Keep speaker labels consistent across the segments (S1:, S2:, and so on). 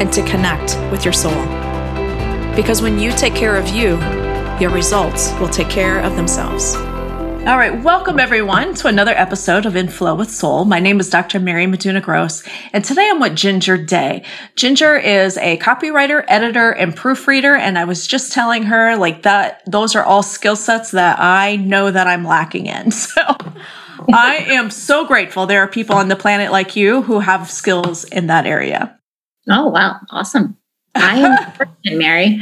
S1: and to connect with your soul. Because when you take care of you, your results will take care of themselves. All right, welcome everyone to another episode of In Flow with Soul. My name is Dr. Mary Meduna Gross, and today I'm with Ginger Day. Ginger is a copywriter, editor, and proofreader, and I was just telling her like that those are all skill sets that I know that I'm lacking in. So I am so grateful there are people on the planet like you who have skills in that area.
S2: Oh, wow. Awesome. I am Mary.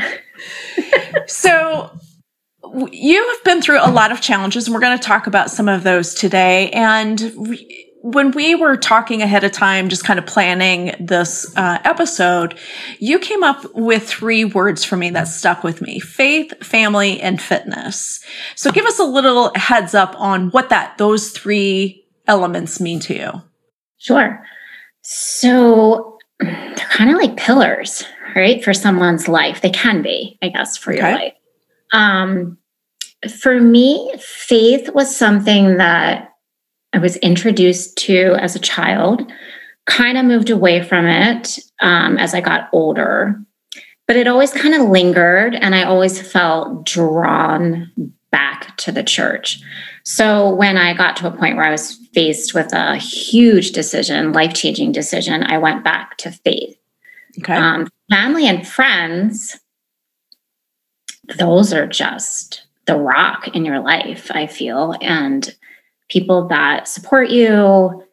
S1: so you have been through a lot of challenges, and we're going to talk about some of those today. And when we were talking ahead of time, just kind of planning this uh, episode, you came up with three words for me that stuck with me faith, family, and fitness. So give us a little heads up on what that those three elements mean to you.
S2: Sure. So they're kind of like pillars, right? For someone's life. They can be, I guess, for okay. your life. Um, for me, faith was something that I was introduced to as a child, kind of moved away from it um, as I got older, but it always kind of lingered and I always felt drawn back to the church. So when I got to a point where I was faced with a huge decision, life changing decision, I went back to faith. Okay. Um, family and friends, those are just the rock in your life, I feel, and people that support you,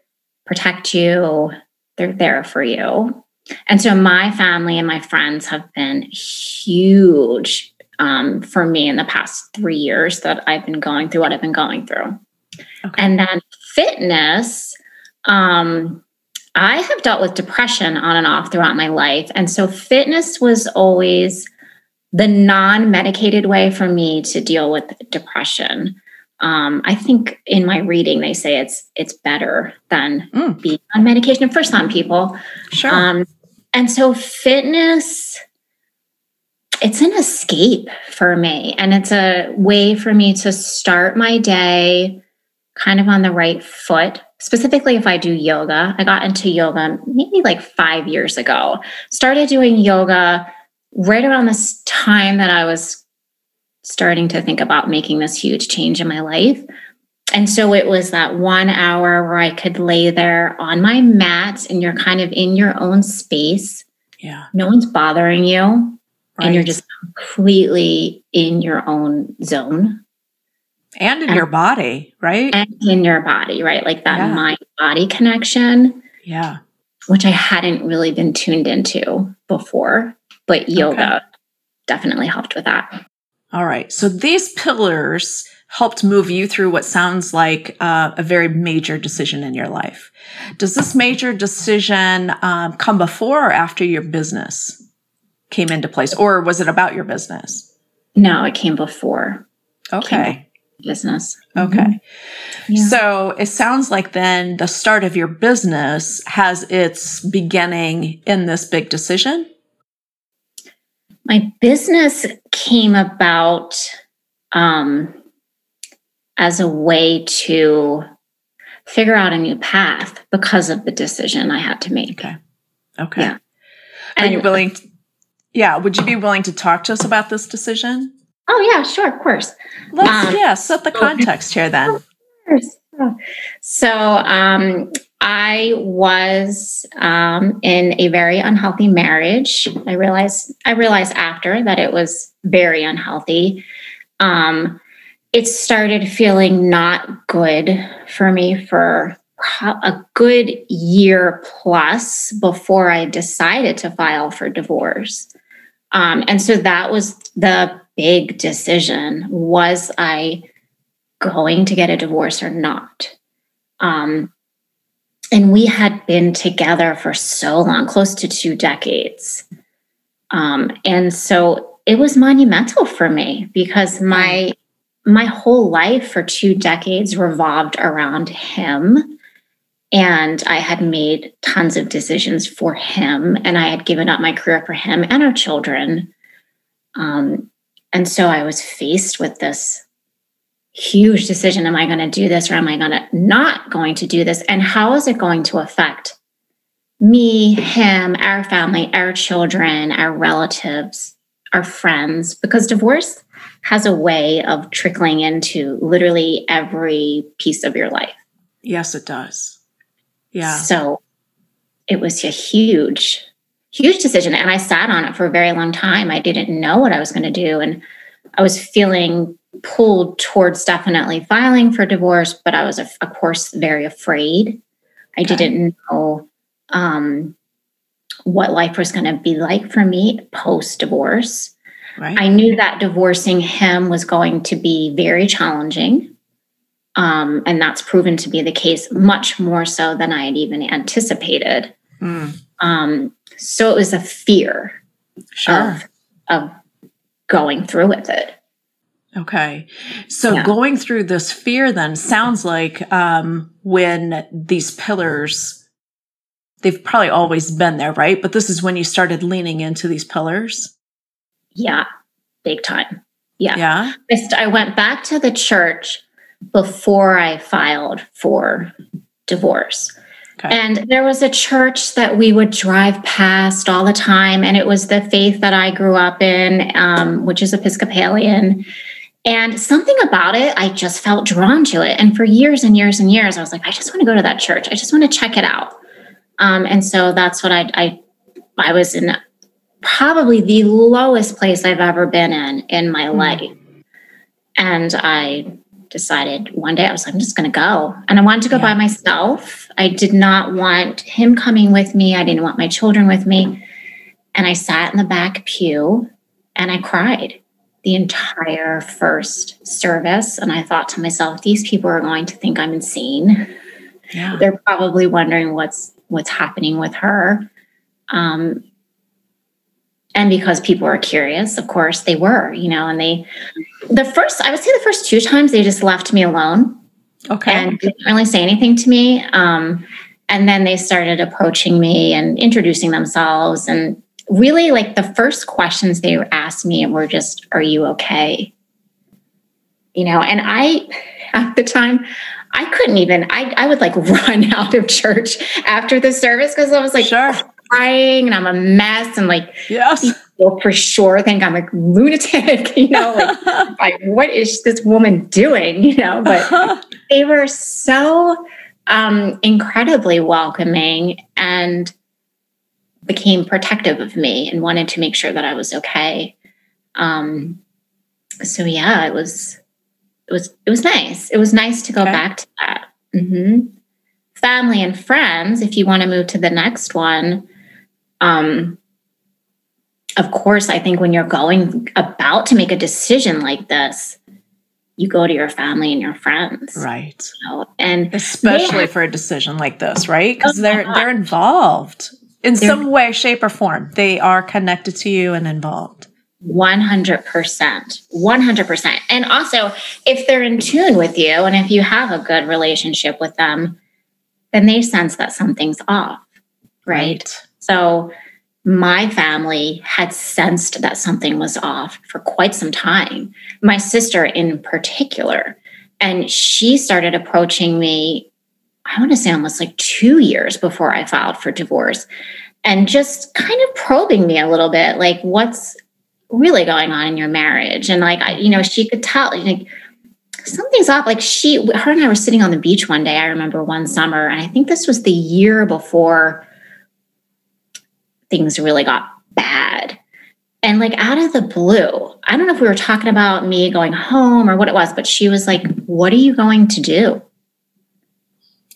S2: protect you, they're there for you. And so my family and my friends have been huge um, for me in the past three years that I've been going through what I've been going through. Okay. And then fitness, um, I have dealt with depression on and off throughout my life. And so fitness was always the non-medicated way for me to deal with depression. Um, I think in my reading they say it's it's better than mm. being on medication for some people.
S1: Sure. Um,
S2: and so fitness, it's an escape for me, and it's a way for me to start my day kind of on the right foot. Specifically, if I do yoga, I got into yoga maybe like five years ago. Started doing yoga right around this time that I was starting to think about making this huge change in my life. And so it was that one hour where I could lay there on my mat and you're kind of in your own space.
S1: Yeah.
S2: No one's bothering you. Right. And you're just completely in your own zone.
S1: And in and, your body, right?
S2: And in your body, right? Like that yeah. mind body connection.
S1: Yeah.
S2: Which I hadn't really been tuned into before but yoga okay. definitely helped with that.
S1: All right. So these pillars helped move you through what sounds like uh, a very major decision in your life. Does this major decision um, come before or after your business came into place, or was it about your business?
S2: No, it came before.
S1: Okay. Came
S2: business.
S1: Okay. Mm-hmm. Yeah. So it sounds like then the start of your business has its beginning in this big decision
S2: my business came about um, as a way to figure out a new path because of the decision I had to make.
S1: Okay. Okay. Yeah. Are and, you willing? Yeah. Would you be willing to talk to us about this decision?
S2: Oh yeah, sure, of course.
S1: Let's um, yeah set the context here then.
S2: So um, I was um, in a very unhealthy marriage. I realized I realized after that it was very unhealthy. Um, it started feeling not good for me for a good year plus before I decided to file for divorce. Um, and so that was the big decision was I going to get a divorce or not? Um, and we had been together for so long, close to two decades. Um, and so it was monumental for me because my my whole life for two decades revolved around him and I had made tons of decisions for him, and I had given up my career for him and our children. Um, and so I was faced with this huge decision Am I going to do this or am I going to not going to do this? And how is it going to affect me, him, our family, our children, our relatives, our friends? Because divorce has a way of trickling into literally every piece of your life.
S1: Yes, it does. Yeah.
S2: So it was a huge, huge decision. And I sat on it for a very long time. I didn't know what I was going to do. And I was feeling pulled towards definitely filing for divorce, but I was, of course, very afraid. I okay. didn't know um, what life was going to be like for me post divorce. Right. I knew that divorcing him was going to be very challenging. Um, and that's proven to be the case much more so than I had even anticipated. Mm. Um, so it was a fear sure. of, of going through with it.
S1: Okay. So yeah. going through this fear then sounds like um, when these pillars, they've probably always been there, right? But this is when you started leaning into these pillars.
S2: Yeah, big time. Yeah. Yeah. I, st- I went back to the church before I filed for divorce. Okay. And there was a church that we would drive past all the time, and it was the faith that I grew up in, um, which is Episcopalian. And something about it, I just felt drawn to it. And for years and years and years, I was like, I just want to go to that church. I just want to check it out. Um, and so that's what I, I, I was in probably the lowest place I've ever been in in my mm-hmm. life. And I decided one day I was like, I'm just going to go. And I wanted to go yeah. by myself. I did not want him coming with me. I didn't want my children with me. And I sat in the back pew and I cried the entire first service. And I thought to myself, these people are going to think I'm insane. Yeah. They're probably wondering what's what's happening with her. Um, and because people were curious of course they were you know and they the first i would say the first two times they just left me alone. Okay. And didn't really say anything to me um, and then they started approaching me and introducing themselves. And really like the first questions they asked me were just are you okay? You know and i at the time i couldn't even i, I would like run out of church after the service because i was like sure crying and I'm a mess and like yes. people for sure think I'm a lunatic, you know, like, like what is this woman doing? You know, but they were so um incredibly welcoming and became protective of me and wanted to make sure that I was okay. Um so yeah, it was it was it was nice. It was nice to go okay. back to that. Mm-hmm family and friends, if you want to move to the next one, um, of course, I think when you're going about to make a decision like this, you go to your family and your friends,
S1: right?
S2: You know? And
S1: especially have, for a decision like this, right? Because they're they're involved in they're, some way, shape, or form. They are connected to you and involved.
S2: 100%. 100%. And also, if they're in tune with you and if you have a good relationship with them, then they sense that something's off, right? right. So my family had sensed that something was off for quite some time. My sister, in particular, and she started approaching me, I want to say almost like two years before I filed for divorce, and just kind of probing me a little bit like, what's really going on in your marriage? And like, I, you know, she could tell, like, something's off. Like she, her and I were sitting on the beach one day. I remember one summer, and I think this was the year before things really got bad. And like out of the blue, I don't know if we were talking about me going home or what it was, but she was like, What are you going to do?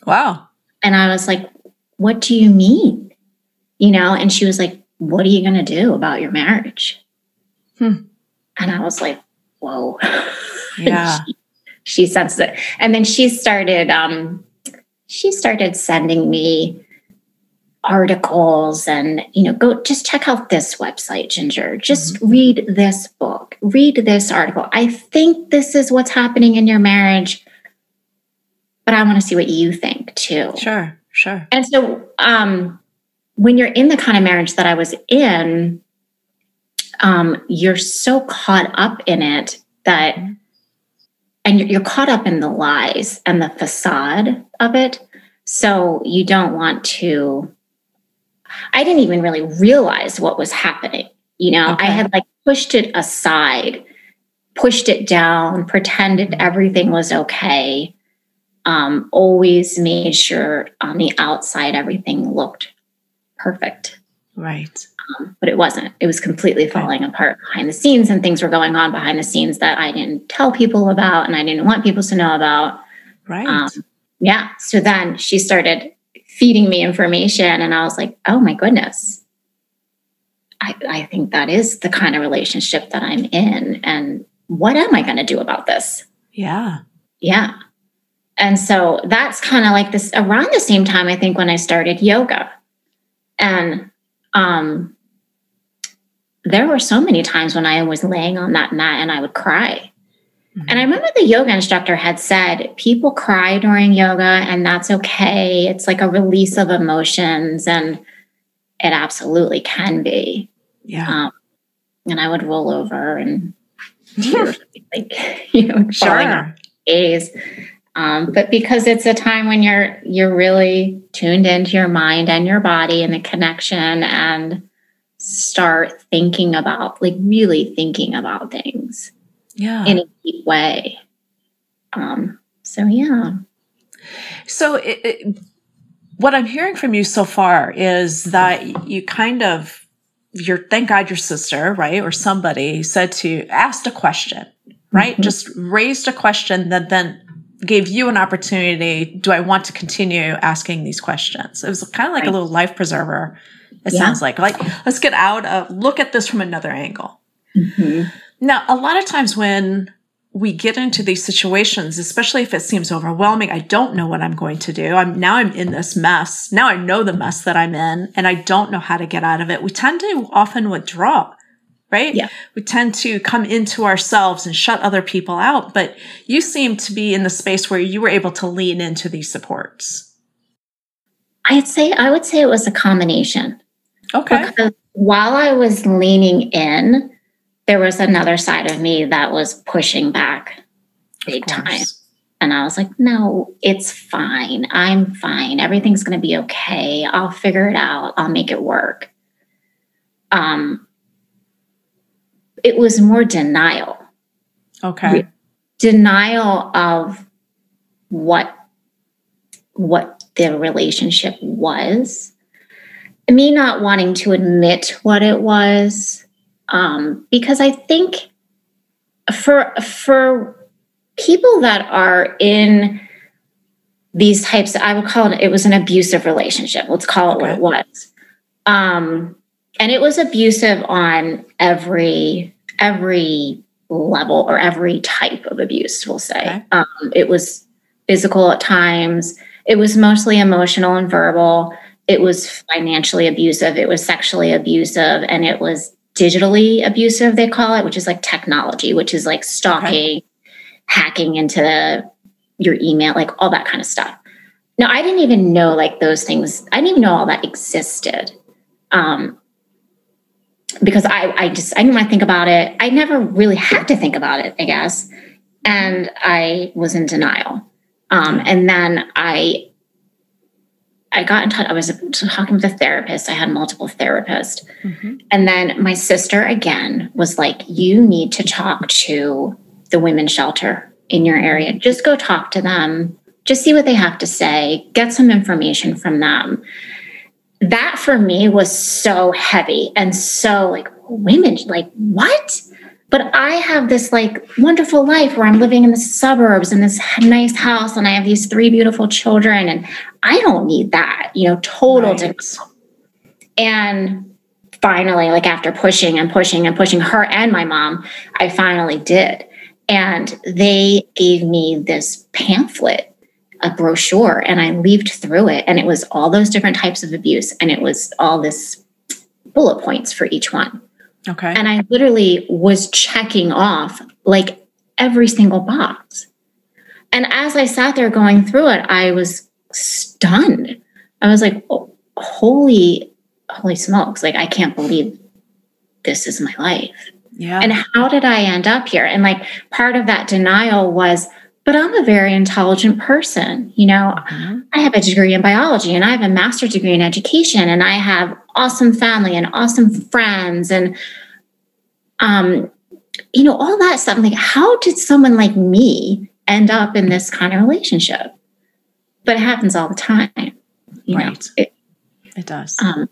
S1: Wow.
S2: And I was like, What do you mean? You know, and she was like, What are you going to do about your marriage?
S1: Hmm.
S2: And I was like, Whoa.
S1: Yeah.
S2: she, she senses it. And then she started, um, she started sending me articles and you know go just check out this website ginger. Just mm-hmm. read this book. Read this article. I think this is what's happening in your marriage but i want to see what you think too.
S1: Sure sure.
S2: And so um when you're in the kind of marriage that i was in um you're so caught up in it that mm-hmm. and you're, you're caught up in the lies and the facade of it. So you don't want to I didn't even really realize what was happening. You know, okay. I had like pushed it aside, pushed it down, pretended everything was okay. Um, always made sure on the outside everything looked perfect.
S1: Right.
S2: Um, but it wasn't. It was completely falling right. apart behind the scenes, and things were going on behind the scenes that I didn't tell people about and I didn't want people to know about.
S1: Right. Um,
S2: yeah. So then she started feeding me information. And I was like, oh my goodness. I, I think that is the kind of relationship that I'm in. And what am I going to do about this?
S1: Yeah.
S2: Yeah. And so that's kind of like this around the same time, I think, when I started yoga. And um, there were so many times when I was laying on that mat and I would cry and I mm-hmm. remember the yoga instructor had said people cry during yoga and that's okay. It's like a release of emotions and it absolutely can be.
S1: Yeah. Um,
S2: and I would roll over and tears, like, you know, sure. days. Um, but because it's a time when you're you're really tuned into your mind and your body and the connection and start thinking about like really thinking about things
S1: yeah
S2: in a deep way um so yeah
S1: so it, it, what i'm hearing from you so far is that you kind of your thank god your sister right or somebody said to asked a question right mm-hmm. just raised a question that then gave you an opportunity do i want to continue asking these questions it was kind of like right. a little life preserver it yeah. sounds like like let's get out of look at this from another angle
S2: mm-hmm.
S1: Now, a lot of times when we get into these situations, especially if it seems overwhelming, I don't know what I'm going to do. I'm now I'm in this mess. Now I know the mess that I'm in and I don't know how to get out of it. We tend to often withdraw, right?
S2: Yeah.
S1: We tend to come into ourselves and shut other people out. But you seem to be in the space where you were able to lean into these supports.
S2: I'd say I would say it was a combination.
S1: Okay.
S2: Because while I was leaning in, there was another side of me that was pushing back big time. And I was like, no, it's fine. I'm fine. Everything's going to be okay. I'll figure it out. I'll make it work. Um, it was more denial.
S1: Okay.
S2: Denial of what what the relationship was. Me not wanting to admit what it was um, because I think for for people that are in these types, I would call it it was an abusive relationship. Let's call it okay. what it was. Um, and it was abusive on every every level or every type of abuse. We'll say okay. um, it was physical at times. It was mostly emotional and verbal. It was financially abusive. It was sexually abusive, and it was digitally abusive, they call it, which is like technology, which is like stalking, okay. hacking into your email, like all that kind of stuff. Now, I didn't even know like those things, I didn't even know all that existed. Um, because I, I just, I didn't want to think about it. I never really had to think about it, I guess. And I was in denial. Um, and then I I got in touch. I was talking with a therapist. I had multiple therapists. Mm-hmm. And then my sister again was like, You need to talk to the women's shelter in your area, just go talk to them, just see what they have to say, get some information from them. That for me was so heavy and so like, women, like, what? But I have this like wonderful life where I'm living in the suburbs in this nice house and I have these three beautiful children and I don't need that, you know, total right. And finally, like after pushing and pushing and pushing her and my mom, I finally did. And they gave me this pamphlet, a brochure, and I leafed through it. And it was all those different types of abuse. And it was all this bullet points for each one.
S1: Okay.
S2: And I literally was checking off like every single box. And as I sat there going through it, I was stunned. I was like, oh, holy, holy smokes. Like, I can't believe this is my life.
S1: Yeah.
S2: And how did I end up here? And like part of that denial was, but I'm a very intelligent person. You know, mm-hmm. I have a degree in biology and I have a master's degree in education and I have awesome family and awesome friends and um you know all that stuff. I'm like, how did someone like me end up in this kind of relationship? But it happens all the time. You right. Know,
S1: it, it does.
S2: Um,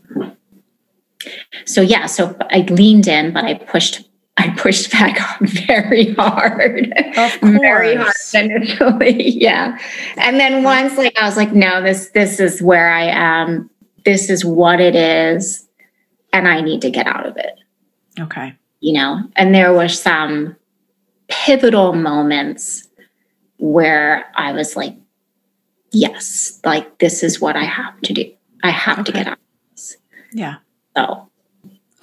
S2: so yeah, so I leaned in, but I pushed I pushed back very hard. very hard initially. Yeah. And then once like I was like, no, this this is where I am. This is what it is. And I need to get out of it.
S1: Okay.
S2: You know, and there were some pivotal moments where I was like, yes, like this is what I have to do. I have okay. to get out of this.
S1: Yeah.
S2: So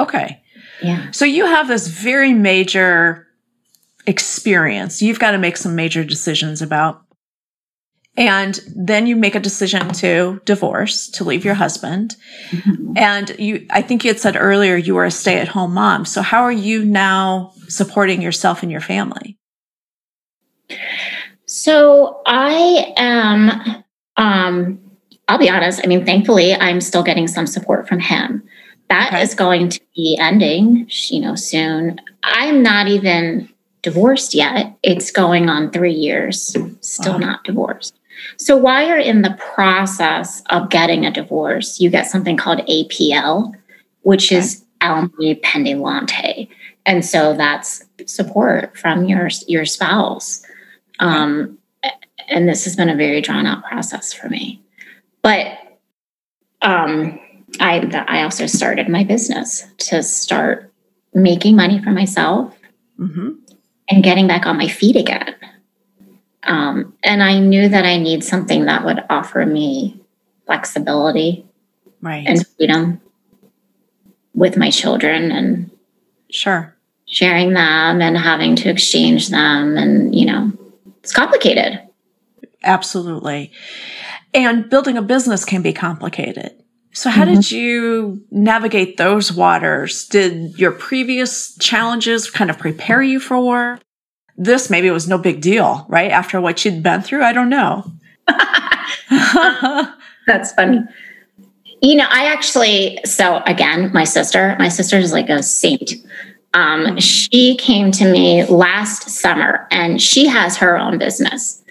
S1: okay.
S2: Yeah.
S1: So you have this very major experience you've got to make some major decisions about. And then you make a decision to divorce, to leave your husband. Mm-hmm. And you, I think you had said earlier you were a stay at home mom. So how are you now supporting yourself and your family?
S2: So I am, um, I'll be honest. I mean, thankfully, I'm still getting some support from him. That okay. is going to be ending, you know, soon. I'm not even divorced yet. It's going on three years, still not divorced. So while you're in the process of getting a divorce, you get something called APL, which okay. is alimony pending And so that's support from your your spouse. Um, and this has been a very drawn out process for me. But um, I I also started my business to start making money for myself mm-hmm. and getting back on my feet again. Um, and I knew that I need something that would offer me flexibility
S1: right.
S2: and freedom with my children and
S1: sure
S2: sharing them and having to exchange them and you know it's complicated
S1: absolutely and building a business can be complicated so, how mm-hmm. did you navigate those waters? Did your previous challenges kind of prepare you for this? Maybe it was no big deal, right? After what you'd been through? I don't know.
S2: That's funny. You know, I actually, so again, my sister, my sister is like a saint. Um, mm-hmm. She came to me last summer and she has her own business.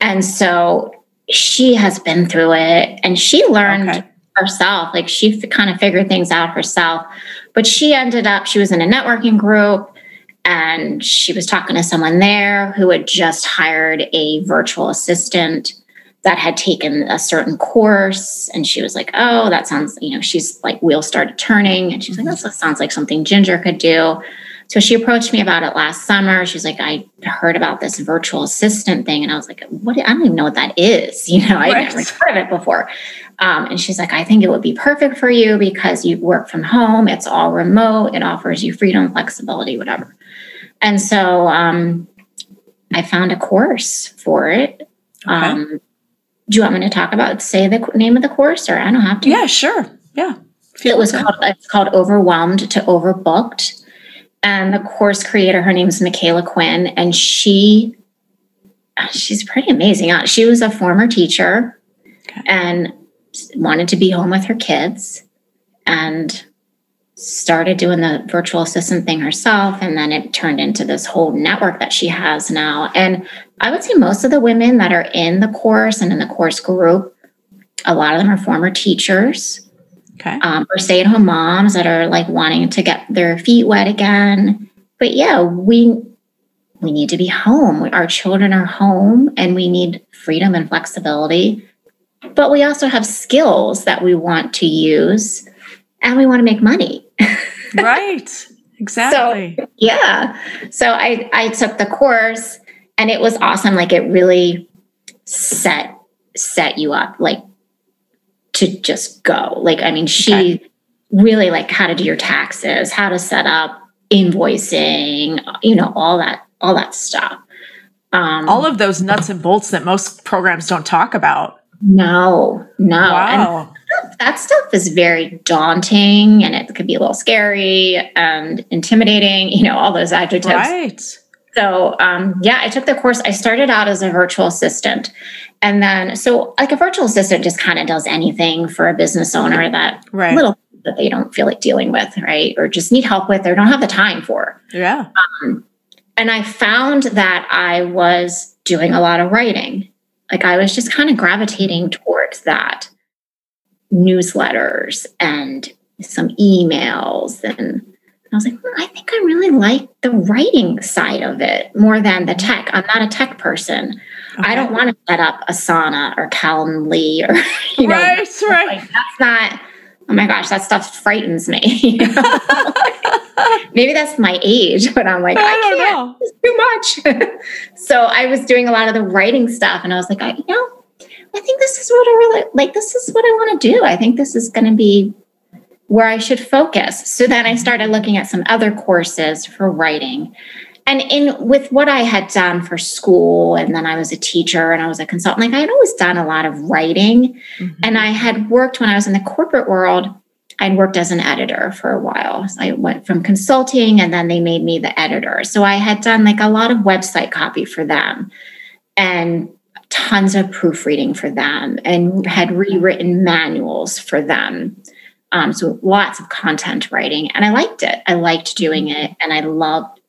S2: And so she has been through it and she learned. Okay herself. Like she kind of figured things out herself. But she ended up, she was in a networking group and she was talking to someone there who had just hired a virtual assistant that had taken a certain course. And she was like, oh, that sounds, you know, she's like, wheels started turning. And she's like, that mm-hmm. sounds like something Ginger could do. So she approached me about it last summer. She's like, I heard about this virtual assistant thing. And I was like, what? I don't even know what that is. You know, I right. never heard of it before. Um, and she's like, I think it would be perfect for you because you work from home. It's all remote. It offers you freedom, flexibility, whatever. And so um, I found a course for it. Okay. Um, do you want me to talk about say the name of the course, or I don't have to?
S1: Yeah, sure. Yeah.
S2: It was called. It's called Overwhelmed to Overbooked, and the course creator, her name is Michaela Quinn, and she she's pretty amazing. Uh, she was a former teacher, okay. and wanted to be home with her kids and started doing the virtual assistant thing herself. And then it turned into this whole network that she has now. And I would say most of the women that are in the course and in the course group, a lot of them are former teachers.
S1: Okay.
S2: Um, or stay at home moms that are like wanting to get their feet wet again. But yeah, we we need to be home. Our children are home and we need freedom and flexibility. But we also have skills that we want to use and we want to make money.
S1: right. Exactly.
S2: So, yeah. So I I took the course and it was awesome like it really set set you up like to just go. Like I mean she okay. really like how to do your taxes, how to set up invoicing, you know, all that all that stuff.
S1: Um, all of those nuts and bolts that most programs don't talk about.
S2: No, no. Wow. And that stuff is very daunting and it could be a little scary and intimidating, you know, all those adjectives.
S1: Right.
S2: So, um, yeah, I took the course. I started out as a virtual assistant. And then, so like a virtual assistant just kind of does anything for a business owner that right. little that they don't feel like dealing with, right? Or just need help with or don't have the time for.
S1: Yeah.
S2: Um, and I found that I was doing a lot of writing. Like I was just kind of gravitating towards that newsletters and some emails. And I was like, well, I think I really like the writing side of it more than the mm-hmm. tech. I'm not a tech person. Okay. I don't want to set up Asana or Calendly or, you know,
S1: right, right.
S2: Like, that's not oh my gosh, that stuff frightens me. Maybe that's my age, but I'm like, I, I don't can't. know. It's too much. so I was doing a lot of the writing stuff and I was like, I, you know, I think this is what I really like. This is what I want to do. I think this is going to be where I should focus. So then I started looking at some other courses for writing and in with what I had done for school, and then I was a teacher and I was a consultant, like I had always done a lot of writing. Mm-hmm. And I had worked when I was in the corporate world, I'd worked as an editor for a while. So I went from consulting and then they made me the editor. So I had done like a lot of website copy for them and tons of proofreading for them and had rewritten manuals for them. Um, so lots of content writing. And I liked it. I liked doing it. And I loved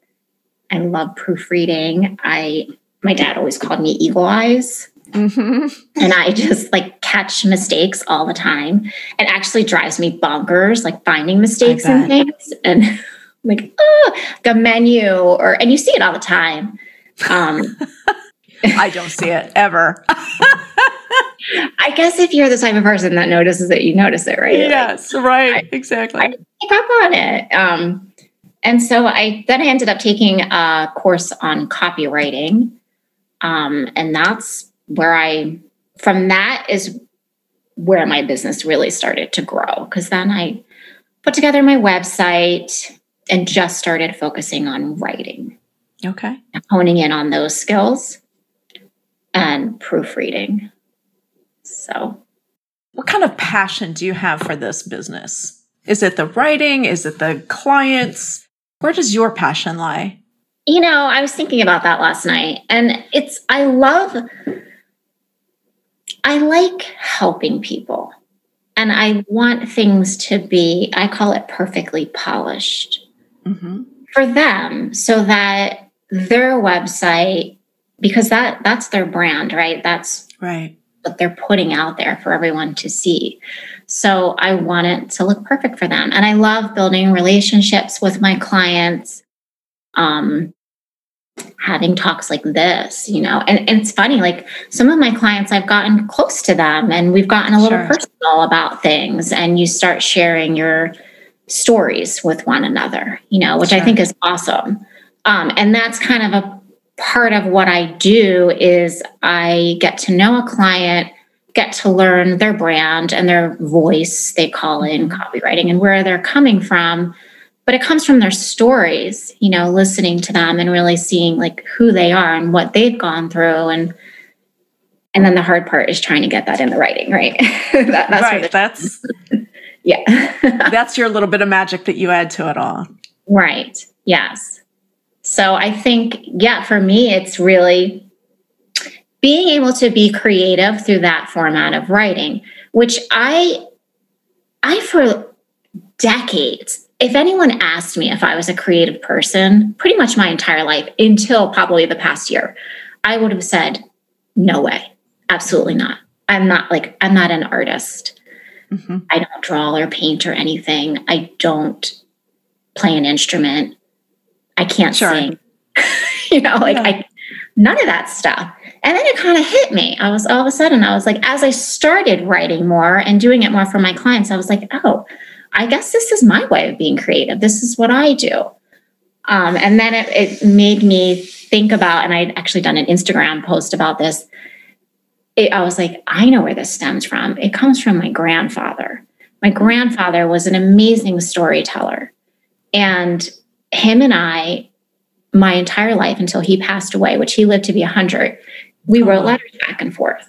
S2: I love proofreading. I my dad always called me eagle eyes. Mm-hmm. And I just like catch mistakes all the time. It actually drives me bonkers, like finding mistakes and things. And like, oh, the menu, or and you see it all the time. Um,
S1: I don't see it ever.
S2: I guess if you're the type of person that notices it, you notice it, right?
S1: Yes, like, right, I, exactly. I
S2: pick up on it. Um, and so I then I ended up taking a course on copywriting. Um, and that's where I, from that is where my business really started to grow. Because then I put together my website and just started focusing on writing.
S1: Okay.
S2: Honing in on those skills and proofreading. So,
S1: what kind of passion do you have for this business? Is it the writing? Is it the clients? Where does your passion lie?
S2: You know, I was thinking about that last night, and it's, I love, I like helping people. And I want things to be, I call it perfectly polished mm-hmm. for them so that their website, because that that's their brand, right? That's
S1: right
S2: what they're putting out there for everyone to see. So I want it to look perfect for them. And I love building relationships with my clients. Um, having talks like this, you know, and, and, it's funny, like some of my clients, I've gotten close to them and we've gotten a little sure. personal about things, and you start sharing your stories with one another, you know, which sure. I think is awesome. Um, and that's kind of a part of what I do is I get to know a client, get to learn their brand and their voice, they call in mm-hmm. copywriting, and where they're coming from. But it comes from their stories, you know, listening to them and really seeing like who they are and what they've gone through. And and then the hard part is trying to get that in the writing, right?
S1: that, that's right. That's
S2: yeah.
S1: that's your little bit of magic that you add to it all.
S2: Right. Yes. So I think, yeah, for me, it's really being able to be creative through that format of writing, which I, I for decades if anyone asked me if I was a creative person, pretty much my entire life until probably the past year, I would have said, no way, absolutely not. I'm not like, I'm not an artist. Mm-hmm. I don't draw or paint or anything. I don't play an instrument. I can't sure. sing. you know, like yeah. I, none of that stuff. And then it kind of hit me. I was all of a sudden, I was like, as I started writing more and doing it more for my clients, I was like, oh, I guess this is my way of being creative. This is what I do. Um, and then it, it made me think about, and I'd actually done an Instagram post about this. It, I was like, I know where this stems from. It comes from my grandfather. My grandfather was an amazing storyteller. And him and I, my entire life until he passed away, which he lived to be 100, we wrote letters back and forth.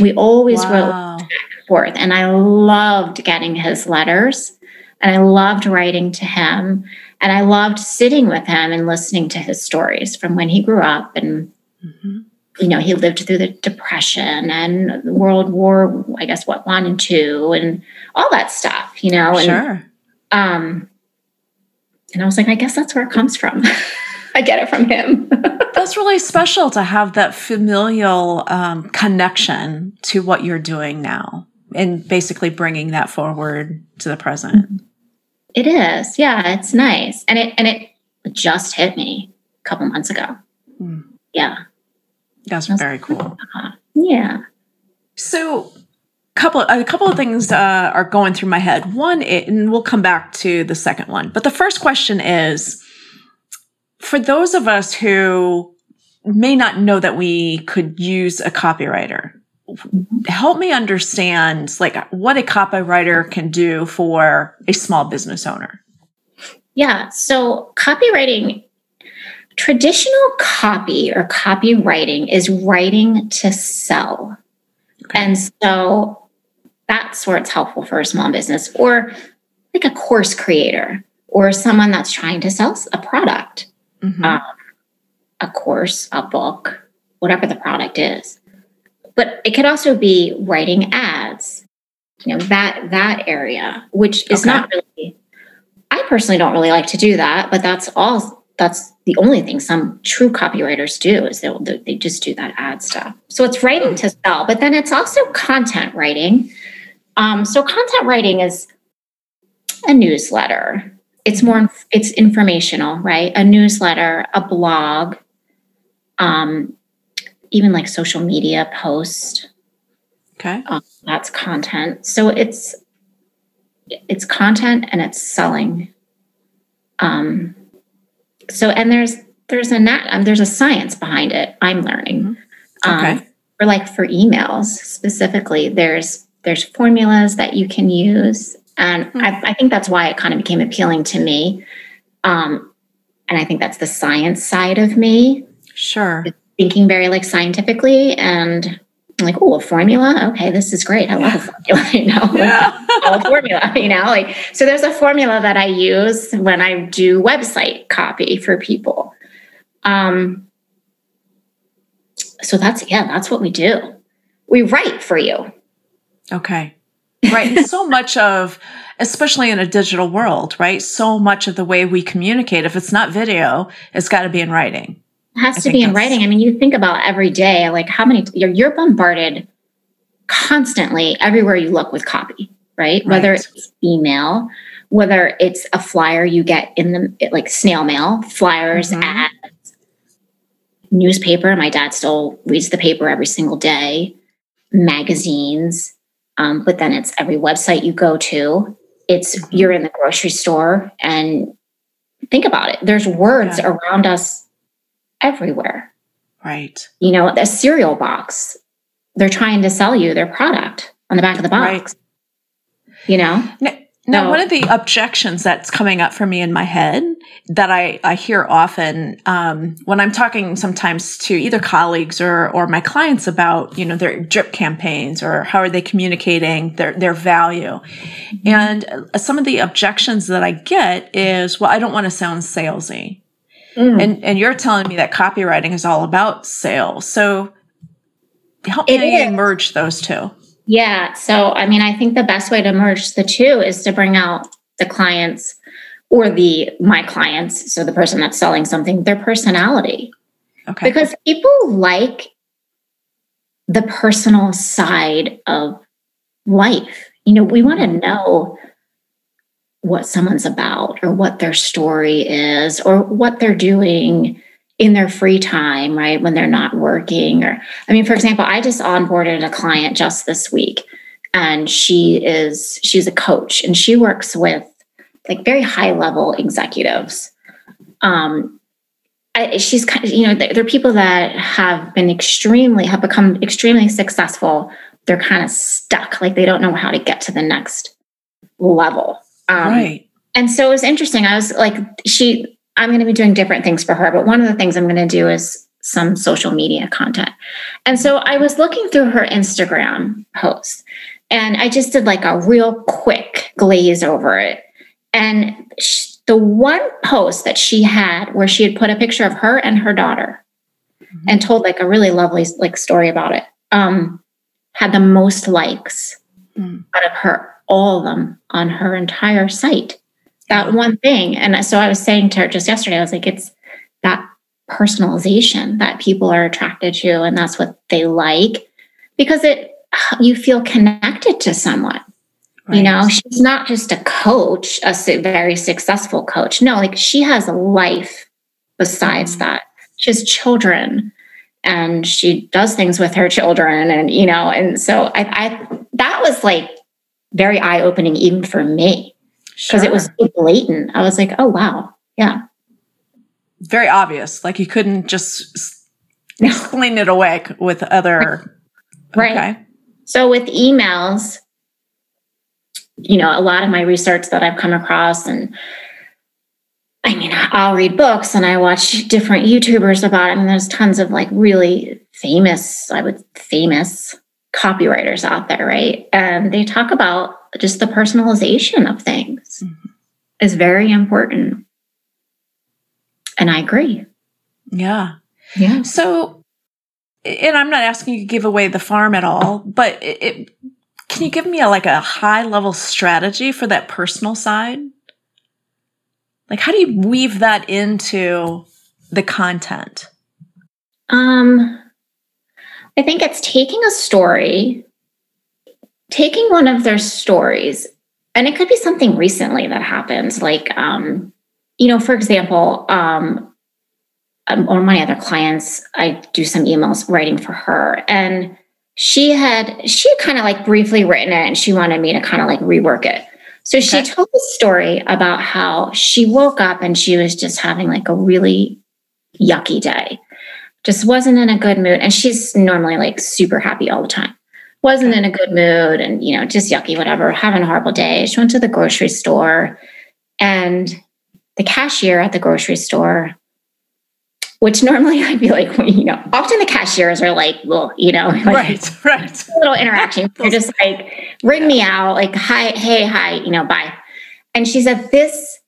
S2: We always wow. wrote back and forth. And I loved getting his letters and I loved writing to him. And I loved sitting with him and listening to his stories from when he grew up. And, mm-hmm. you know, he lived through the Depression and World War, I guess, what, one and two, and all that stuff, you know? And,
S1: sure.
S2: Um, and I was like, I guess that's where it comes from. I get it from him.
S1: that's really special to have that familial um, connection to what you're doing now and basically bringing that forward to the present.
S2: It is. Yeah, it's nice. And it and it just hit me a couple months ago. Mm. Yeah.
S1: That's very cool. Uh-huh.
S2: Yeah.
S1: So couple a couple of things uh, are going through my head. One, it, and we'll come back to the second one. But the first question is for those of us who may not know that we could use a copywriter help me understand like what a copywriter can do for a small business owner.
S2: Yeah so copywriting traditional copy or copywriting is writing to sell. Okay. and so that's where it's helpful for a small business or like a course creator or someone that's trying to sell a product mm-hmm. um, a course a book whatever the product is but it could also be writing ads you know that that area which is okay. not really i personally don't really like to do that but that's all that's the only thing some true copywriters do is they they just do that ad stuff so it's writing to sell but then it's also content writing um, so content writing is a newsletter it's more it's informational right a newsletter a blog um, even like social media post.
S1: Okay.
S2: Um, that's content. So it's it's content and it's selling. Um so and there's there's a nat, um, there's a science behind it. I'm learning.
S1: Mm-hmm. Okay. Um,
S2: for like for emails specifically, there's there's formulas that you can use, and mm-hmm. I, I think that's why it kind of became appealing to me. Um, and I think that's the science side of me.
S1: Sure
S2: thinking very like scientifically and I'm like, oh, a formula. Okay, this is great. I love a formula, you know, yeah. a formula, you know, like, so there's a formula that I use when I do website copy for people. Um, so that's, yeah, that's what we do. We write for you.
S1: Okay. Right. so much of, especially in a digital world, right? So much of the way we communicate, if it's not video, it's got to be in writing.
S2: It has I to be in writing. I mean, you think about every day, like how many you're, you're bombarded constantly everywhere you look with copy, right? right? Whether it's email, whether it's a flyer you get in the like snail mail, flyers, mm-hmm. ads, newspaper. My dad still reads the paper every single day, magazines. Um, but then it's every website you go to. It's mm-hmm. you're in the grocery store and think about it. There's words yeah. around us everywhere.
S1: Right.
S2: You know, a cereal box, they're trying to sell you their product on the back of the box. Right. You know?
S1: Now, now one of the objections that's coming up for me in my head that I, I hear often um, when I'm talking sometimes to either colleagues or or my clients about you know their drip campaigns or how are they communicating their their value, mm-hmm. and uh, some of the objections that I get is well I don't want to sound salesy, Mm. And and you're telling me that copywriting is all about sales. So help it me is. merge those two.
S2: Yeah. So I mean, I think the best way to merge the two is to bring out the client's or the my clients, so the person that's selling something, their personality.
S1: Okay.
S2: Because people like the personal side of life. You know, we want to mm-hmm. know what someone's about or what their story is or what they're doing in their free time, right? When they're not working. Or, I mean, for example, I just onboarded a client just this week and she is, she's a coach and she works with like very high level executives. Um, I, she's kind of, you know, they're people that have been extremely, have become extremely successful. They're kind of stuck, like they don't know how to get to the next level.
S1: Um, right.
S2: And so it was interesting. I was like, she, I'm going to be doing different things for her, but one of the things I'm going to do is some social media content. And so I was looking through her Instagram posts and I just did like a real quick glaze over it. And she, the one post that she had where she had put a picture of her and her daughter mm-hmm. and told like a really lovely like story about it um, had the most likes mm. out of her all of them on her entire site. That one thing. And so I was saying to her just yesterday, I was like, it's that personalization that people are attracted to, and that's what they like because it you feel connected to someone. Right. You know, she's not just a coach, a very successful coach. No, like she has a life besides mm-hmm. that. She has children and she does things with her children. And, you know, and so I, I that was like very eye opening even for me because sure. it was so blatant. I was like, oh, wow. Yeah.
S1: Very obvious. Like you couldn't just explain it away with other.
S2: Right. Okay. So with emails, you know, a lot of my research that I've come across and I mean, I'll read books and I watch different YouTubers about it. And there's tons of like really famous, I would famous copywriters out there, right? And they talk about just the personalization of things mm-hmm. is very important. And I agree.
S1: Yeah.
S2: Yeah.
S1: So, and I'm not asking you to give away the farm at all, but it, it, can you give me a, like a high level strategy for that personal side? Like, how do you weave that into the content?
S2: Um, I think it's taking a story, taking one of their stories, and it could be something recently that happened. Like, um, you know, for example, um, um, one of my other clients, I do some emails writing for her, and she had she had kind of like briefly written it, and she wanted me to kind of like rework it. So she okay. told a story about how she woke up and she was just having like a really yucky day just wasn't in a good mood. And she's normally like super happy all the time. Wasn't in a good mood and, you know, just yucky, whatever, having a horrible day. She went to the grocery store and the cashier at the grocery store, which normally I'd be like, you know, often the cashiers are like, well, you know, like
S1: right, right.
S2: little interaction. They're just like, ring me out, like, hi, hey, hi, you know, bye. And she said, this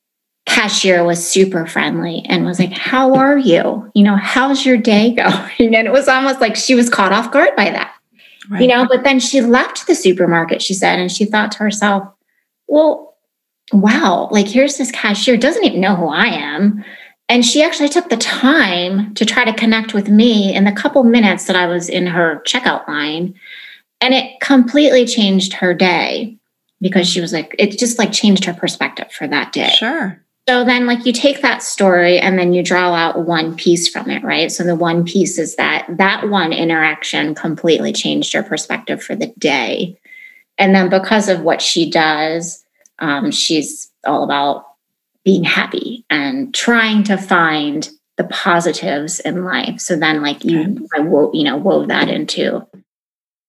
S2: cashier was super friendly and was like, How are you? You know, how's your day going? And it was almost like she was caught off guard by that. Right. You know, but then she left the supermarket, she said, and she thought to herself, Well, wow, like here's this cashier, doesn't even know who I am. And she actually took the time to try to connect with me in the couple minutes that I was in her checkout line. And it completely changed her day because she was like, it just like changed her perspective for that day.
S1: Sure.
S2: So then, like, you take that story and then you draw out one piece from it, right? So the one piece is that that one interaction completely changed your perspective for the day. And then, because of what she does, um, she's all about being happy and trying to find the positives in life. So then, like, you, I wove, you know, wove that into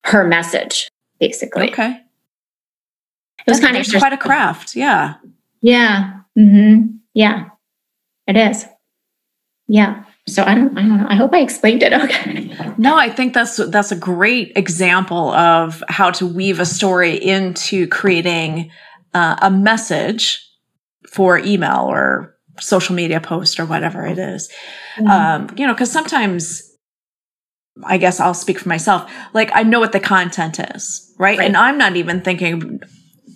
S2: her message, basically.
S1: Okay.
S2: It was kind of
S1: quite a craft. Yeah.
S2: Yeah. Mm-hmm. Yeah, it is. Yeah. So I don't, I don't know. I hope I explained it okay.
S1: No, I think that's that's a great example of how to weave a story into creating uh, a message for email or social media post or whatever it is. Mm-hmm. Um, you know, because sometimes I guess I'll speak for myself. Like I know what the content is, right? right? And I'm not even thinking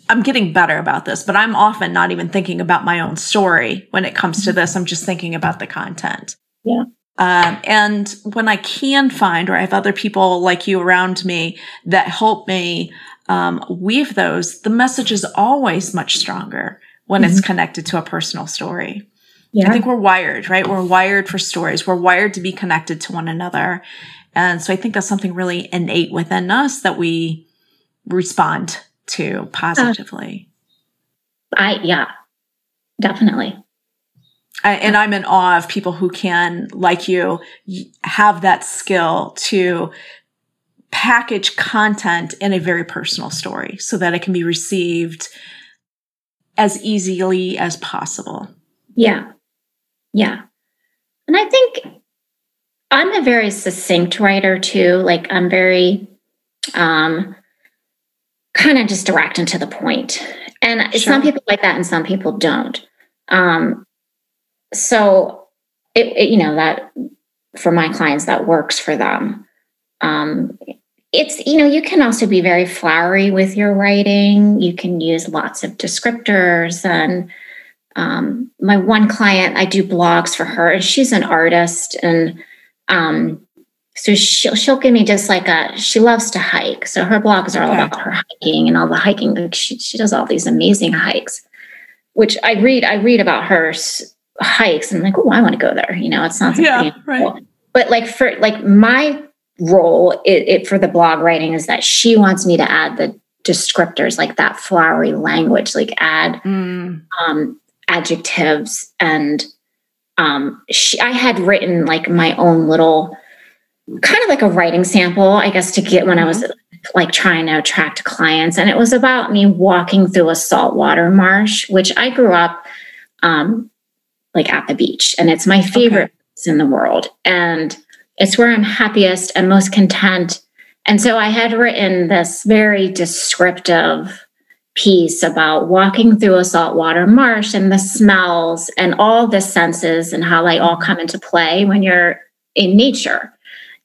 S1: I'm getting better about this, but I'm often not even thinking about my own story when it comes to this. I'm just thinking about the content.
S2: Yeah.
S1: Um, and when I can find, or I have other people like you around me that help me um, weave those, the message is always much stronger when mm-hmm. it's connected to a personal story. Yeah. I think we're wired, right? We're wired for stories. We're wired to be connected to one another. And so I think that's something really innate within us that we respond to positively.
S2: Uh, I, yeah, definitely.
S1: I, and I'm in awe of people who can, like you, have that skill to package content in a very personal story so that it can be received as easily as possible.
S2: Yeah. Yeah. And I think I'm a very succinct writer too. Like I'm very um kind of just direct and to the point. And sure. some people like that and some people don't. Um so it, it, you know that for my clients that works for them. Um it's you know you can also be very flowery with your writing you can use lots of descriptors and um, my one client i do blogs for her and she's an artist and um, so she'll, she'll give me just like a she loves to hike so her blogs are all about her hiking and all the hiking like she, she does all these amazing hikes which i read i read about her hikes and I'm like oh i want to go there you know it sounds yeah, right. but like for like my role it, it, for the blog writing is that she wants me to add the descriptors like that flowery language like add mm. um, adjectives and um, she, i had written like my own little kind of like a writing sample i guess to get when i was like trying to attract clients and it was about me walking through a saltwater marsh which i grew up um, like at the beach and it's my favorite okay. place in the world and it's where I'm happiest and most content. And so I had written this very descriptive piece about walking through a saltwater marsh and the smells and all the senses and how they all come into play when you're in nature.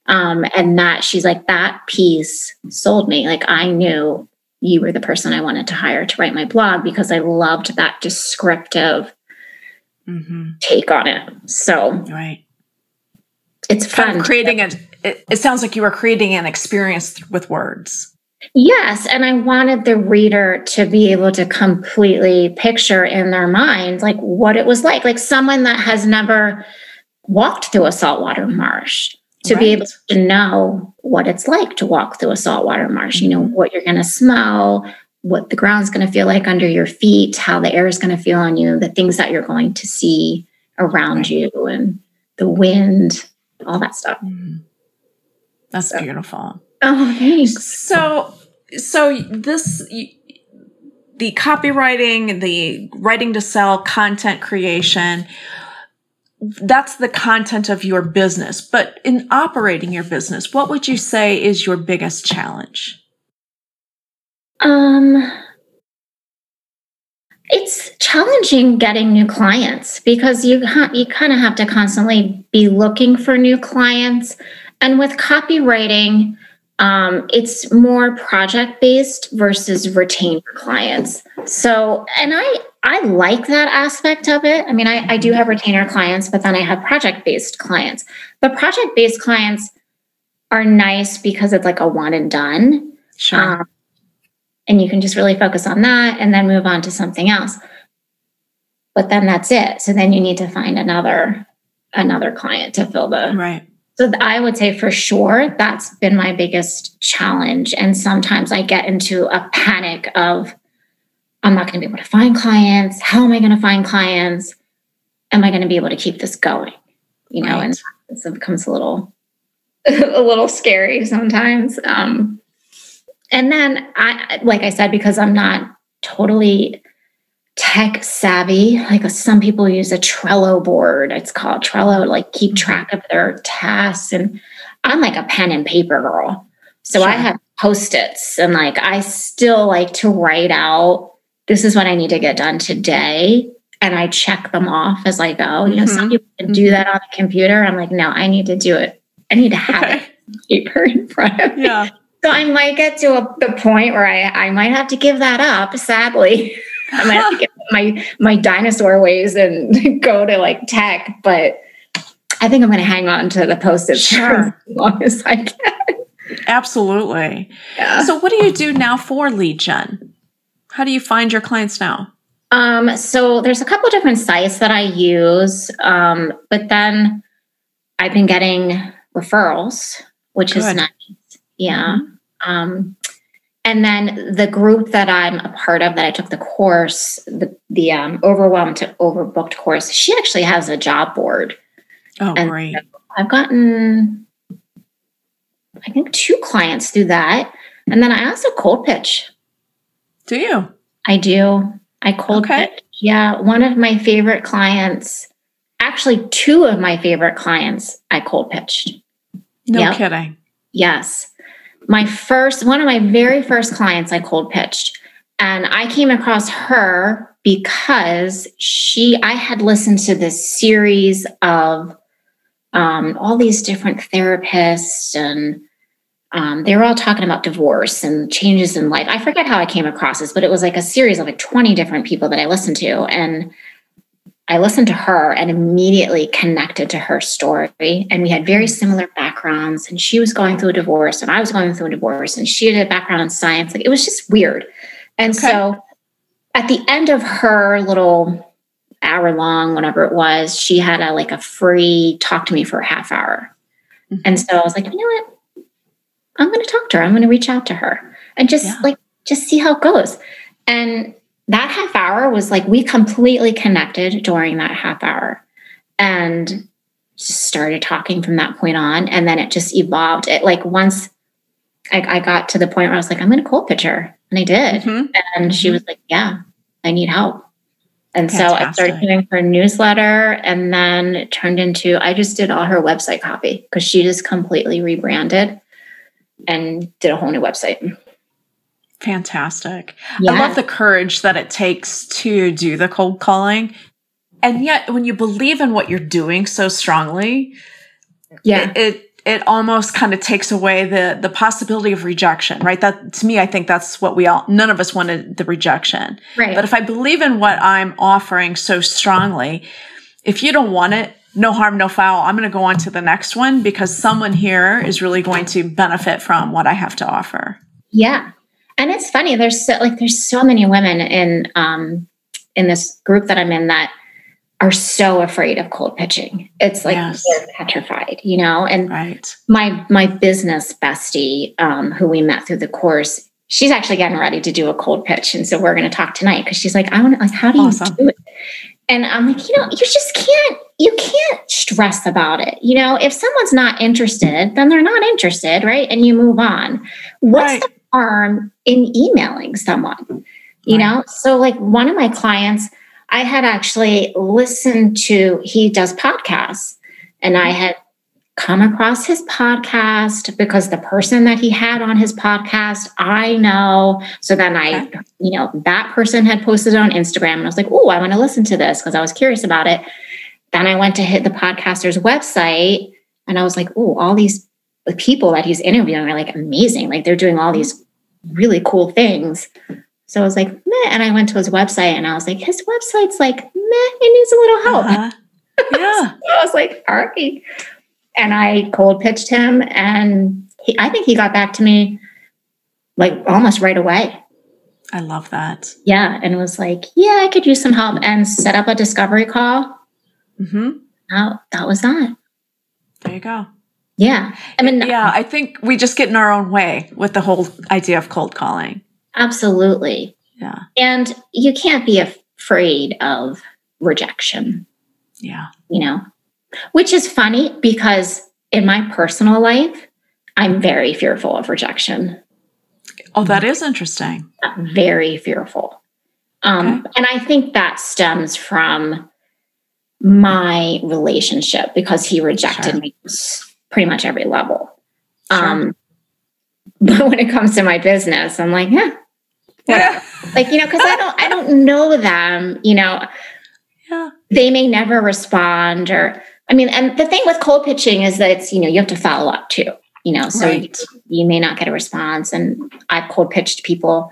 S2: Um, and that she's like, that piece sold me. Like I knew you were the person I wanted to hire to write my blog because I loved that descriptive mm-hmm. take on it. So,
S1: right
S2: it's fun. Kind
S1: of creating a, it, it sounds like you were creating an experience with words.
S2: Yes. And I wanted the reader to be able to completely picture in their mind, like what it was like, like someone that has never walked through a saltwater marsh to right. be able to know what it's like to walk through a saltwater marsh, you know, mm-hmm. what you're going to smell, what the ground's going to feel like under your feet, how the air is going to feel on you, the things that you're going to see around right. you, and the wind all that stuff. Mm-hmm.
S1: That's so. beautiful.
S2: Oh, thanks.
S1: So, so this, the copywriting, the writing to sell, content creation, that's the content of your business. But in operating your business, what would you say is your biggest challenge?
S2: Um, it's challenging getting new clients because you ha- you kind of have to constantly be looking for new clients and with copywriting um, it's more project based versus retained clients. So and i i like that aspect of it. I mean i, I do have retainer clients but then i have project based clients. The project based clients are nice because it's like a one and done.
S1: Sure. Um,
S2: and you can just really focus on that and then move on to something else. But then that's it. So then you need to find another another client to fill the
S1: right
S2: so i would say for sure that's been my biggest challenge. And sometimes i get into a panic of i'm not going to be able to find clients. How am i going to find clients? Am i going to be able to keep this going? You know right. and it becomes a little a little scary sometimes. Um and then I, like I said, because I'm not totally tech savvy, like some people use a Trello board. It's called Trello, like keep mm-hmm. track of their tasks. And I'm like a pen and paper girl. So sure. I have post-its and like I still like to write out this is what I need to get done today. And I check them off as I go. You know, mm-hmm. some people can do mm-hmm. that on the computer. I'm like, no, I need to do it. I need to have okay. it paper in front of me.
S1: Yeah
S2: So I might get to a, the point where I, I might have to give that up, sadly. I might have to get my my dinosaur ways and go to like tech, but I think I'm going to hang on to the post-it sure. as long as I can.
S1: Absolutely. Yeah. So, what do you do now for lead gen? How do you find your clients now?
S2: Um, so there's a couple different sites that I use, um, but then I've been getting referrals, which Good. is nice. Yeah. Mm-hmm. Um, and then the group that I'm a part of that I took the course, the the um, overwhelmed to overbooked course, she actually has a job board.
S1: Oh, and great!
S2: I've gotten, I think, two clients through that, and then I also cold pitch.
S1: Do you?
S2: I do. I cold okay. pitch. Yeah, one of my favorite clients, actually, two of my favorite clients, I cold pitched.
S1: No yep. kidding.
S2: Yes my first one of my very first clients I cold pitched and I came across her because she I had listened to this series of um, all these different therapists and um, they were all talking about divorce and changes in life. I forget how I came across this, but it was like a series of like 20 different people that I listened to. And I listened to her and immediately connected to her story. And we had very similar backgrounds. And she was going through a divorce, and I was going through a divorce, and she had a background in science. Like it was just weird. And okay. so at the end of her little hour long, whatever it was, she had a like a free talk to me for a half hour. Mm-hmm. And so I was like, you know what? I'm going to talk to her. I'm going to reach out to her and just yeah. like, just see how it goes. And that half hour was like we completely connected during that half hour and just started talking from that point on. And then it just evolved. It like once I, I got to the point where I was like, I'm going to cold pitch her. And I did. Mm-hmm. And she mm-hmm. was like, Yeah, I need help. And so I started doing her newsletter and then it turned into I just did all her website copy because she just completely rebranded and did a whole new website.
S1: Fantastic. Yeah. I love the courage that it takes to do the cold calling. And yet when you believe in what you're doing so strongly,
S2: yeah.
S1: it, it it almost kind of takes away the the possibility of rejection, right? That to me, I think that's what we all none of us wanted the rejection.
S2: Right.
S1: But if I believe in what I'm offering so strongly, if you don't want it, no harm, no foul. I'm going to go on to the next one because someone here is really going to benefit from what I have to offer.
S2: Yeah and it's funny there's so like there's so many women in um in this group that i'm in that are so afraid of cold pitching it's like yes. they're petrified you know and
S1: right.
S2: my my business bestie um, who we met through the course she's actually getting ready to do a cold pitch and so we're going to talk tonight because she's like i want to like how do awesome. you do it and i'm like you know you just can't you can't stress about it you know if someone's not interested then they're not interested right and you move on what's right. the harm in emailing someone you right. know? So like one of my clients i had actually listened to he does podcasts and i had come across his podcast because the person that he had on his podcast i know. So then i you know that person had posted on instagram and i was like oh i want to listen to this because i was curious about it. Then i went to hit the podcaster's website and i was like oh all these the people that he's interviewing are like amazing. Like they're doing all these really cool things. So I was like, meh. And I went to his website and I was like, his website's like, meh, it needs a little help. Uh-huh.
S1: Yeah.
S2: so I was like, all right. And I cold pitched him and he, I think he got back to me like almost right away.
S1: I love that.
S2: Yeah. And it was like, yeah, I could use some help and set up a discovery call.
S1: Mm-hmm.
S2: Oh, that was that.
S1: There you go.
S2: Yeah.
S1: I mean, yeah, I think we just get in our own way with the whole idea of cold calling.
S2: Absolutely.
S1: Yeah.
S2: And you can't be afraid of rejection.
S1: Yeah.
S2: You know, which is funny because in my personal life, I'm very fearful of rejection.
S1: Oh, that is interesting.
S2: Very fearful. Um, okay. And I think that stems from my relationship because he rejected sure. me pretty much every level. Sure. Um, but when it comes to my business, I'm like, yeah, yeah. like you know, because I don't, I don't know them. You know,
S1: yeah.
S2: they may never respond, or I mean, and the thing with cold pitching is that it's you know you have to follow up too. you know, so right. you, you may not get a response. And I've cold pitched people,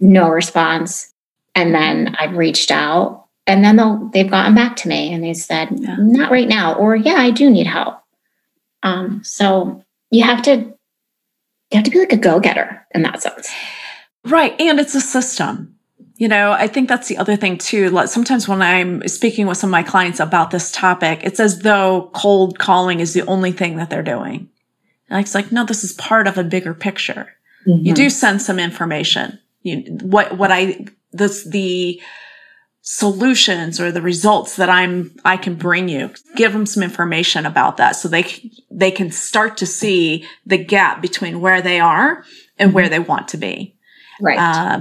S2: no response. And then I've reached out and then they'll, they've gotten back to me and they said, yeah. not right now, or yeah, I do need help. Um, so you have to, you have to be like a go-getter in that sense.
S1: Right. And it's a system. You know, I think that's the other thing too. Like sometimes when I'm speaking with some of my clients about this topic, it's as though cold calling is the only thing that they're doing. And it's like, no, this is part of a bigger picture. Mm-hmm. You do send some information. You, what, what I, this, the solutions or the results that I'm, I can bring you, give them some information about that so they, they can start to see the gap between where they are and where they want to be.
S2: Right. Uh,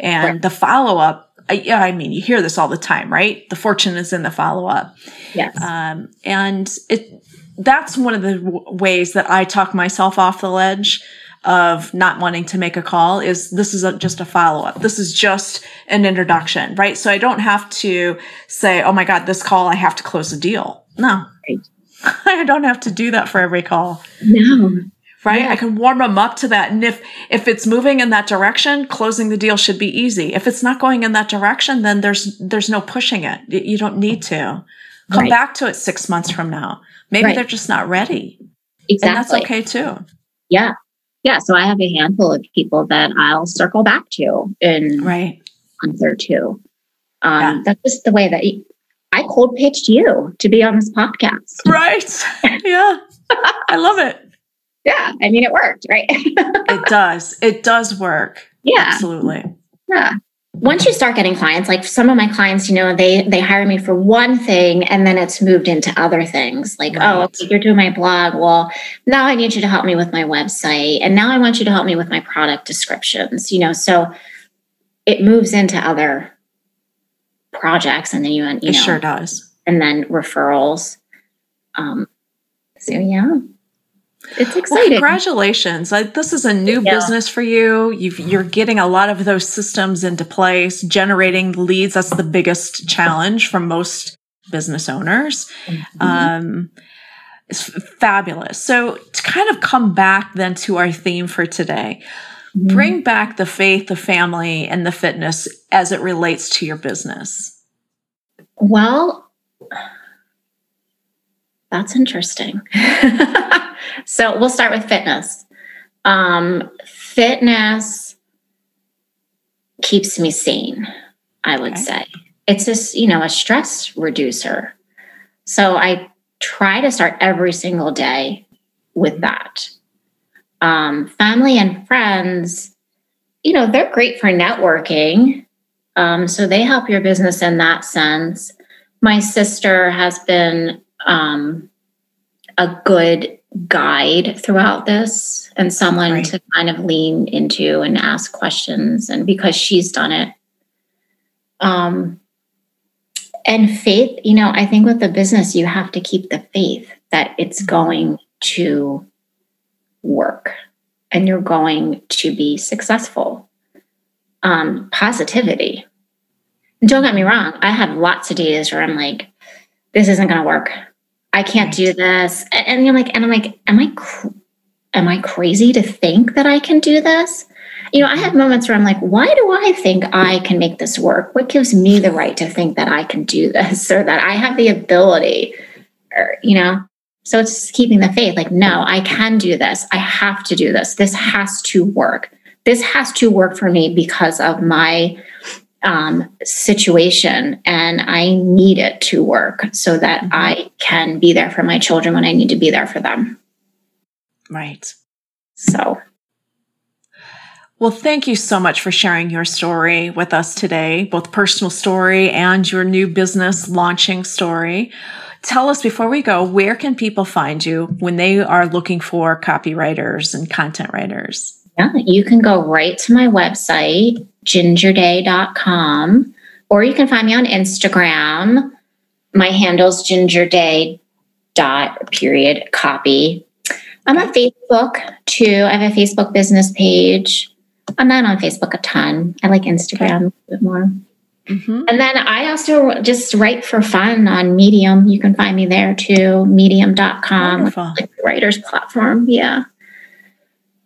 S1: and right. the follow up, yeah, I mean, you hear this all the time, right? The fortune is in the follow up.
S2: Yes.
S1: Um, and it, that's one of the w- ways that I talk myself off the ledge of not wanting to make a call is this is a, just a follow up. This is just an introduction, right? So I don't have to say, oh my God, this call, I have to close a deal. No. Right. I don't have to do that for every call.
S2: No
S1: right? Yeah. I can warm them up to that. And if, if it's moving in that direction, closing the deal should be easy. If it's not going in that direction, then there's, there's no pushing it. You don't need to come right. back to it six months from now. Maybe right. they're just not ready.
S2: Exactly.
S1: And that's okay too.
S2: Yeah. Yeah. So I have a handful of people that I'll circle back to in
S1: right.
S2: month or two. Um, yeah. That's just the way that I cold pitched you to be on this podcast.
S1: Right. Yeah. I love it
S2: yeah, I mean, it worked, right?
S1: it does. It does work.
S2: Yeah.
S1: Absolutely.
S2: Yeah. Once you start getting clients, like some of my clients, you know, they they hire me for one thing and then it's moved into other things. Like, right. oh, okay, you're doing my blog. Well, now I need you to help me with my website. And now I want you to help me with my product descriptions, you know. So it moves into other projects and then you, and you
S1: it sure does.
S2: And then referrals. Um, so yeah. It's exciting.
S1: Well, congratulations. This is a new yeah. business for you. you are getting a lot of those systems into place, generating leads. That's the biggest challenge for most business owners. Mm-hmm. Um, it's fabulous. So to kind of come back then to our theme for today, mm-hmm. bring back the faith, the family, and the fitness as it relates to your business.
S2: Well, that's interesting. so we'll start with fitness. Um, fitness keeps me sane, I would okay. say. It's just, you know, a stress reducer. So I try to start every single day with that. Um, family and friends, you know, they're great for networking. Um, so they help your business in that sense. My sister has been um, a good guide throughout this and someone right. to kind of lean into and ask questions. And because she's done it um and faith you know i think with the business you have to keep the faith that it's mm-hmm. going to work and you're going to be successful. Um positivity. Don't get me wrong. I have lots of days where i'm like this isn't going to work I can't do this. And, and you're like, and I'm like, am I, cr- am I crazy to think that I can do this? You know, I have moments where I'm like, why do I think I can make this work? What gives me the right to think that I can do this or that I have the ability or, you know? So it's keeping the faith like, no, I can do this. I have to do this. This has to work. This has to work for me because of my um, situation and I need it to work so that mm-hmm. I can be there for my children when I need to be there for them.
S1: Right.
S2: So.
S1: Well, thank you so much for sharing your story with us today, both personal story and your new business launching story. Tell us before we go, where can people find you when they are looking for copywriters and content writers?
S2: Yeah, you can go right to my website, gingerday.com, or you can find me on Instagram. My handle's gingerday dot period copy. I'm on Facebook too. I have a Facebook business page. I'm not on Facebook a ton. I like Instagram a bit more. Mm-hmm. And then I also just write for fun on Medium. You can find me there too, medium.com, like the writer's platform. Yeah.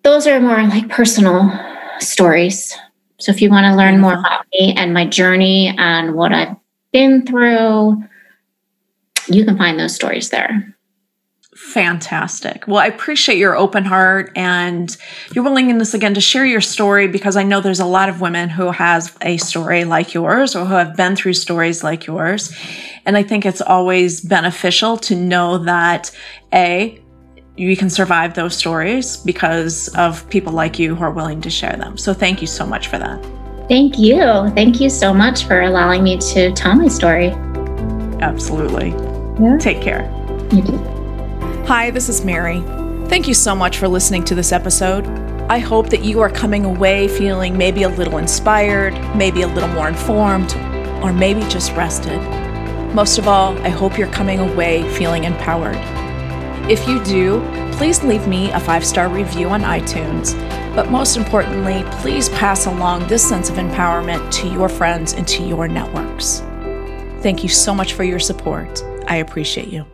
S2: Those are more like personal stories. So if you want to learn more about me and my journey and what I've been through, you can find those stories there.
S1: Fantastic. Well, I appreciate your open heart and your willingness again to share your story because I know there's a lot of women who has a story like yours or who have been through stories like yours. And I think it's always beneficial to know that A, you can survive those stories because of people like you who are willing to share them. So thank you so much for that.
S2: Thank you. Thank you so much for allowing me to tell my story.
S1: Absolutely. Yeah. Take care.
S2: You too.
S1: Hi, this is Mary. Thank you so much for listening to this episode. I hope that you are coming away feeling maybe a little inspired, maybe a little more informed, or maybe just rested. Most of all, I hope you're coming away feeling empowered. If you do, please leave me a five star review on iTunes. But most importantly, please pass along this sense of empowerment to your friends and to your networks. Thank you so much for your support. I appreciate you.